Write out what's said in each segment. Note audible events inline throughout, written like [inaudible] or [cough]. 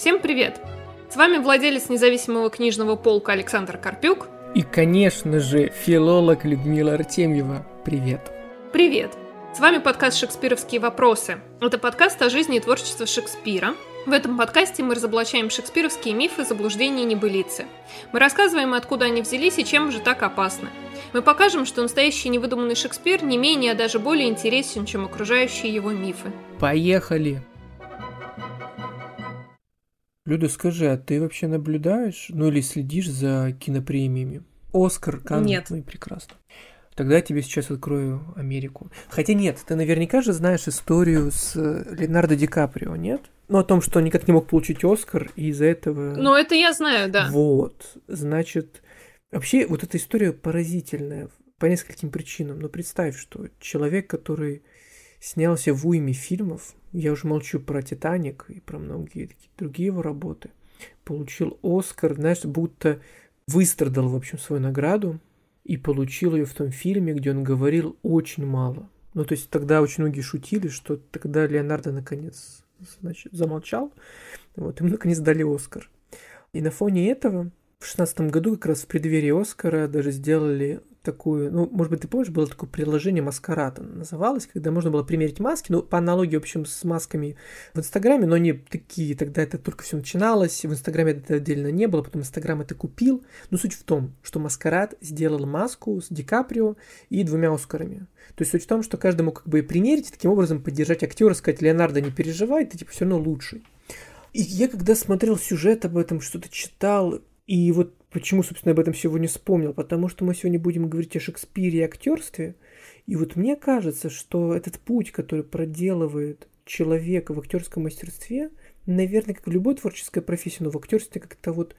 Всем привет! С вами владелец независимого книжного полка Александр Карпюк. И, конечно же, филолог Людмила Артемьева. Привет! Привет! С вами подкаст «Шекспировские вопросы». Это подкаст о жизни и творчестве Шекспира. В этом подкасте мы разоблачаем шекспировские мифы, заблуждения и небылицы. Мы рассказываем, откуда они взялись и чем же так опасны. Мы покажем, что настоящий невыдуманный Шекспир не менее, а даже более интересен, чем окружающие его мифы. Поехали! Люда, скажи, а ты вообще наблюдаешь, ну или следишь за кинопремиями? Оскар, Канн, Нет. ну и прекрасно. Тогда я тебе сейчас открою Америку. Хотя нет, ты наверняка же знаешь историю с э, Леонардо Ди Каприо, нет? Ну, о том, что он никак не мог получить Оскар, и из-за этого... Ну, это я знаю, да. Вот, значит, вообще вот эта история поразительная по нескольким причинам. Но представь, что человек, который снялся в уйме фильмов, я уже молчу про «Титаник» и про многие другие его работы, получил Оскар, знаешь, будто выстрадал, в общем, свою награду и получил ее в том фильме, где он говорил очень мало. Ну, то есть тогда очень многие шутили, что тогда Леонардо наконец значит, замолчал, вот, ему наконец дали Оскар. И на фоне этого в шестнадцатом году, как раз в преддверии Оскара, даже сделали такую, ну, может быть, ты помнишь, было такое приложение «Маскарад» называлось, когда можно было примерить маски, ну, по аналогии, в общем, с масками в Инстаграме, но они такие, тогда это только все начиналось, в Инстаграме это отдельно не было, потом Инстаграм это купил, но суть в том, что «Маскарад» сделал маску с Ди Каприо и двумя Оскарами. То есть суть в том, что каждый мог как бы примерить, и таким образом поддержать актера, сказать, Леонардо, не переживай, ты типа все равно лучший. И я когда смотрел сюжет об этом, что-то читал, и вот почему, собственно, об этом сегодня вспомнил, потому что мы сегодня будем говорить о Шекспире и актерстве, и вот мне кажется, что этот путь, который проделывает человек в актерском мастерстве, наверное, как в любой творческой профессии, но в актерстве как-то вот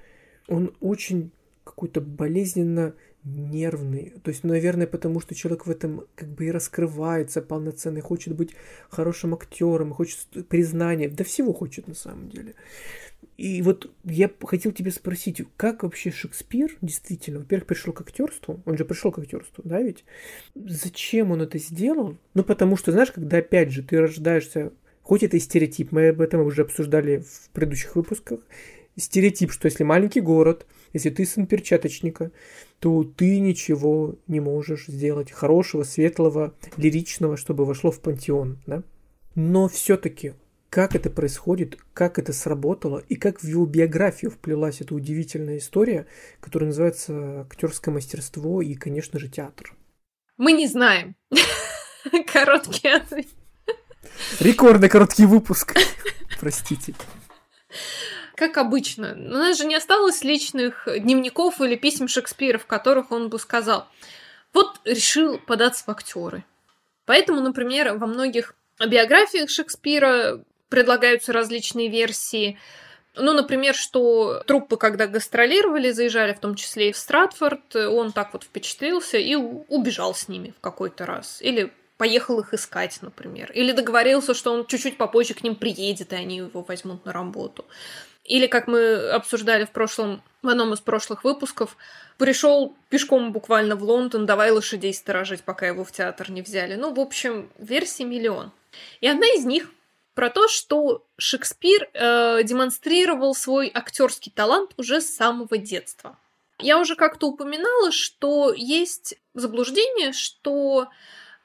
он очень какой-то болезненно нервный. То есть, наверное, потому что человек в этом как бы и раскрывается полноценно, хочет быть хорошим актером, хочет признания, да всего хочет на самом деле. И вот я хотел тебе спросить, как вообще Шекспир действительно, во-первых, пришел к актерству, он же пришел к актерству, да ведь? Зачем он это сделал? Ну, потому что, знаешь, когда опять же ты рождаешься, хоть это и стереотип, мы об этом уже обсуждали в предыдущих выпусках, стереотип, что если маленький город, если ты сын перчаточника, то ты ничего не можешь сделать хорошего, светлого, лиричного, чтобы вошло в пантеон, да? Но все-таки как это происходит, как это сработало и как в его биографию вплелась эта удивительная история, которая называется актерское мастерство и, конечно же, театр. Мы не знаем. [laughs] Короткий ответ. Рекордный короткий выпуск. [laughs] Простите. Как обычно. У нас же не осталось личных дневников или писем Шекспира, в которых он бы сказал, вот решил податься в актеры. Поэтому, например, во многих биографиях Шекспира предлагаются различные версии. Ну, например, что труппы, когда гастролировали, заезжали в том числе и в Стратфорд, он так вот впечатлился и убежал с ними в какой-то раз. Или поехал их искать, например. Или договорился, что он чуть-чуть попозже к ним приедет, и они его возьмут на работу. Или, как мы обсуждали в прошлом, в одном из прошлых выпусков, пришел пешком буквально в Лондон, давай лошадей сторожить, пока его в театр не взяли. Ну, в общем, версий миллион. И одна из них про то, что Шекспир э, демонстрировал свой актерский талант уже с самого детства. Я уже как-то упоминала, что есть заблуждение, что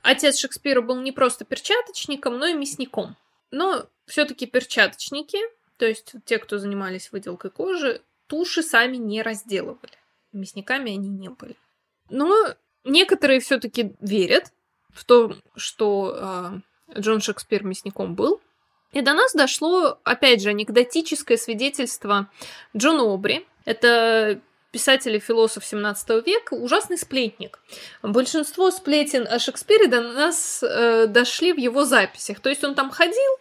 отец Шекспира был не просто перчаточником, но и мясником. Но все-таки перчаточники, то есть те, кто занимались выделкой кожи, туши сами не разделывали. Мясниками они не были. Но некоторые все-таки верят в то, что э, Джон Шекспир мясником был, и до нас дошло, опять же, анекдотическое свидетельство Джона Обри. Это писатель и философ 17 века, ужасный сплетник. Большинство сплетен о Шекспире до нас э, дошли в его записях. То есть он там ходил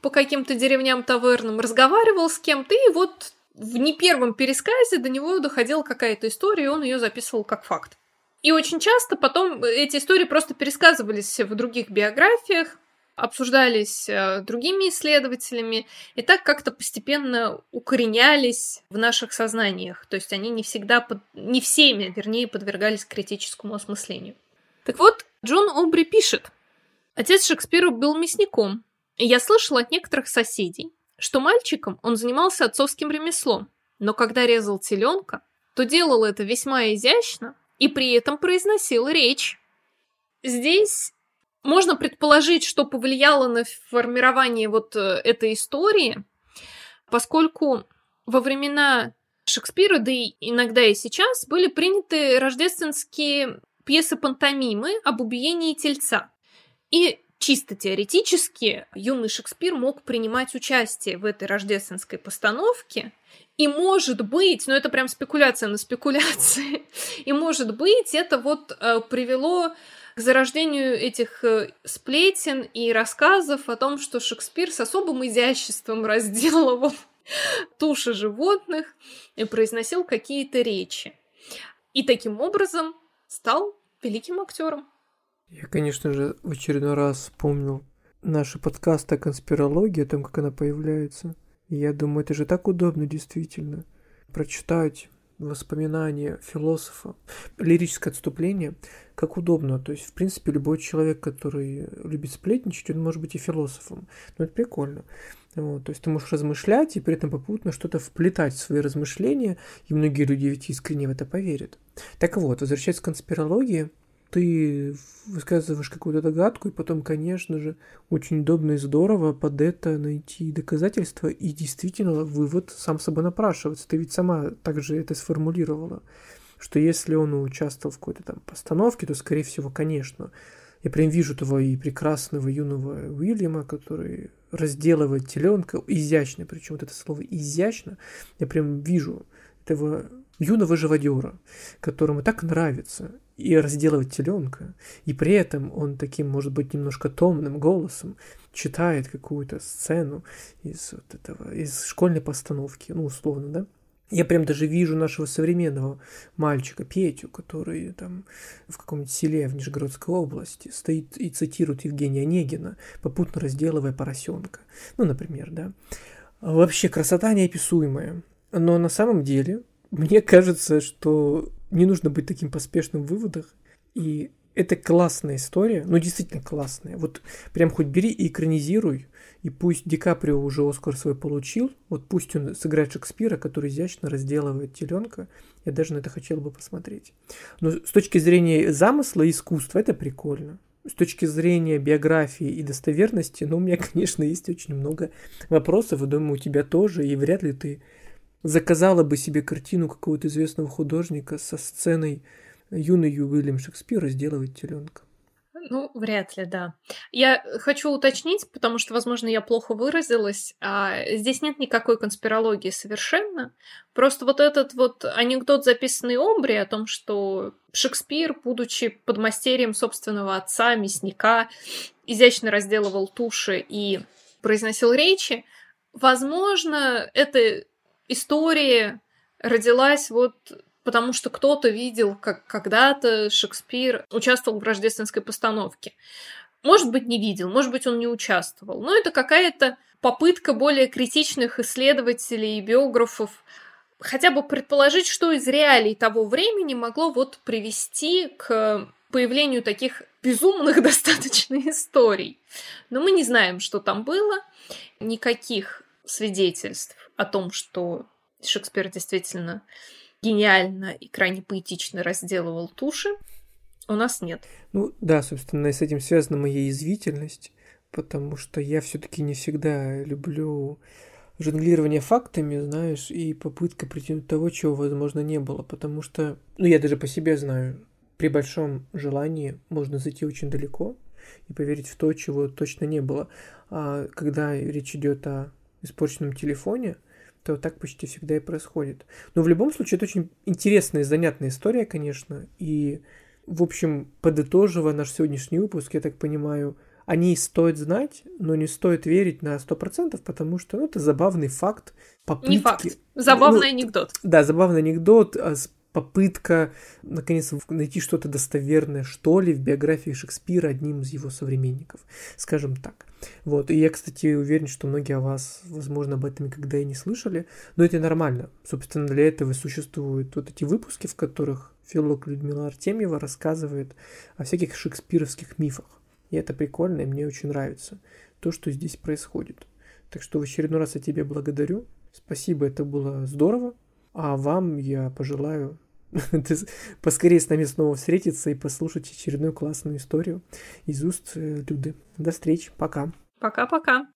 по каким-то деревням тавернам, разговаривал с кем-то, и вот в не первом пересказе до него доходила какая-то история, и он ее записывал как факт. И очень часто потом эти истории просто пересказывались в других биографиях, обсуждались э, другими исследователями, и так как-то постепенно укоренялись в наших сознаниях. То есть они не всегда, под... не всеми, вернее, подвергались критическому осмыслению. Так вот, Джон Обри пишет. Отец Шекспира был мясником, и я слышал от некоторых соседей, что мальчиком он занимался отцовским ремеслом, но когда резал теленка, то делал это весьма изящно и при этом произносил речь. Здесь можно предположить, что повлияло на формирование вот э, этой истории, поскольку во времена Шекспира, да и иногда и сейчас, были приняты рождественские пьесы пантомимы об убиении тельца. И чисто теоретически юный Шекспир мог принимать участие в этой рождественской постановке, и может быть, ну это прям спекуляция на спекуляции, [laughs] и может быть это вот э, привело к зарождению этих э, сплетен и рассказов о том, что Шекспир с особым изяществом [laughs] разделывал [laughs] туши животных и произносил какие-то речи. И таким образом стал великим актером. Я, конечно же, в очередной раз вспомнил наши подкасты о конспирологии, о том, как она появляется. И я думаю, это же так удобно действительно прочитать воспоминания философа, лирическое отступление, как удобно. То есть, в принципе, любой человек, который любит сплетничать, он может быть и философом. Но это прикольно. Вот, то есть ты можешь размышлять и при этом попутно что-то вплетать в свои размышления, и многие люди ведь искренне в это поверят. Так вот, возвращаясь к конспирологии, ты высказываешь какую-то догадку, и потом, конечно же, очень удобно и здорово под это найти доказательства, и действительно вывод сам собой напрашивается. Ты ведь сама также это сформулировала, что если он участвовал в какой-то там постановке, то, скорее всего, конечно, я прям вижу того и прекрасного юного Уильяма, который разделывает теленка, изящно, причем вот это слово изящно, я прям вижу этого юного живодера, которому так нравится и разделывать теленка, и при этом он таким, может быть, немножко томным голосом читает какую-то сцену из вот этого, из школьной постановки, ну, условно, да, я прям даже вижу нашего современного мальчика Петю, который там в каком-нибудь селе в Нижегородской области стоит и цитирует Евгения Онегина, попутно разделывая поросенка. Ну, например, да. Вообще красота неописуемая. Но на самом деле мне кажется, что не нужно быть таким поспешным в выводах. И это классная история, ну действительно классная. Вот прям хоть бери и экранизируй, и пусть Ди Каприо уже Оскар свой получил, вот пусть он сыграет Шекспира, который изящно разделывает теленка, я даже на это хотел бы посмотреть. Но с точки зрения замысла и искусства это прикольно. С точки зрения биографии и достоверности, ну, у меня, [laughs] конечно, есть очень много вопросов, и думаю, у тебя тоже, и вряд ли ты заказала бы себе картину какого-то известного художника со сценой юный Уильям Шекспир разделывает теленка. Ну, вряд ли, да. Я хочу уточнить, потому что, возможно, я плохо выразилась. А здесь нет никакой конспирологии совершенно. Просто вот этот вот анекдот, записанный Омбри, о том, что Шекспир, будучи подмастерьем собственного отца, мясника, изящно разделывал туши и произносил речи, возможно, это история родилась вот потому что кто-то видел, как когда-то Шекспир участвовал в рождественской постановке. Может быть, не видел, может быть, он не участвовал. Но это какая-то попытка более критичных исследователей и биографов хотя бы предположить, что из реалий того времени могло вот привести к появлению таких безумных [laughs] достаточно историй. Но мы не знаем, что там было, никаких свидетельств о том, что Шекспир действительно гениально и крайне поэтично разделывал туши, у нас нет. Ну да, собственно, и с этим связана моя язвительность, потому что я все-таки не всегда люблю жонглирование фактами, знаешь, и попытка притянуть того, чего, возможно, не было, потому что, ну, я даже по себе знаю, при большом желании можно зайти очень далеко и поверить в то, чего точно не было. А когда речь идет о испорченном телефоне, то так почти всегда и происходит. Но в любом случае, это очень интересная и занятная история, конечно. И, в общем, подытоживая наш сегодняшний выпуск, я так понимаю, о ней стоит знать, но не стоит верить на 100%, потому что ну, это забавный факт. Попытки... Не факт. Забавный ну, анекдот. Да, забавный анекдот а с попытка, наконец, найти что-то достоверное, что ли, в биографии Шекспира одним из его современников, скажем так. Вот, и я, кстати, уверен, что многие о вас, возможно, об этом никогда и не слышали, но это нормально. Собственно, для этого существуют вот эти выпуски, в которых филолог Людмила Артемьева рассказывает о всяких шекспировских мифах. И это прикольно, и мне очень нравится то, что здесь происходит. Так что в очередной раз я тебе благодарю. Спасибо, это было здорово. А вам я пожелаю [laughs] поскорее с нами снова встретиться и послушать очередную классную историю из уст э, Люды. До встречи. Пока. Пока-пока.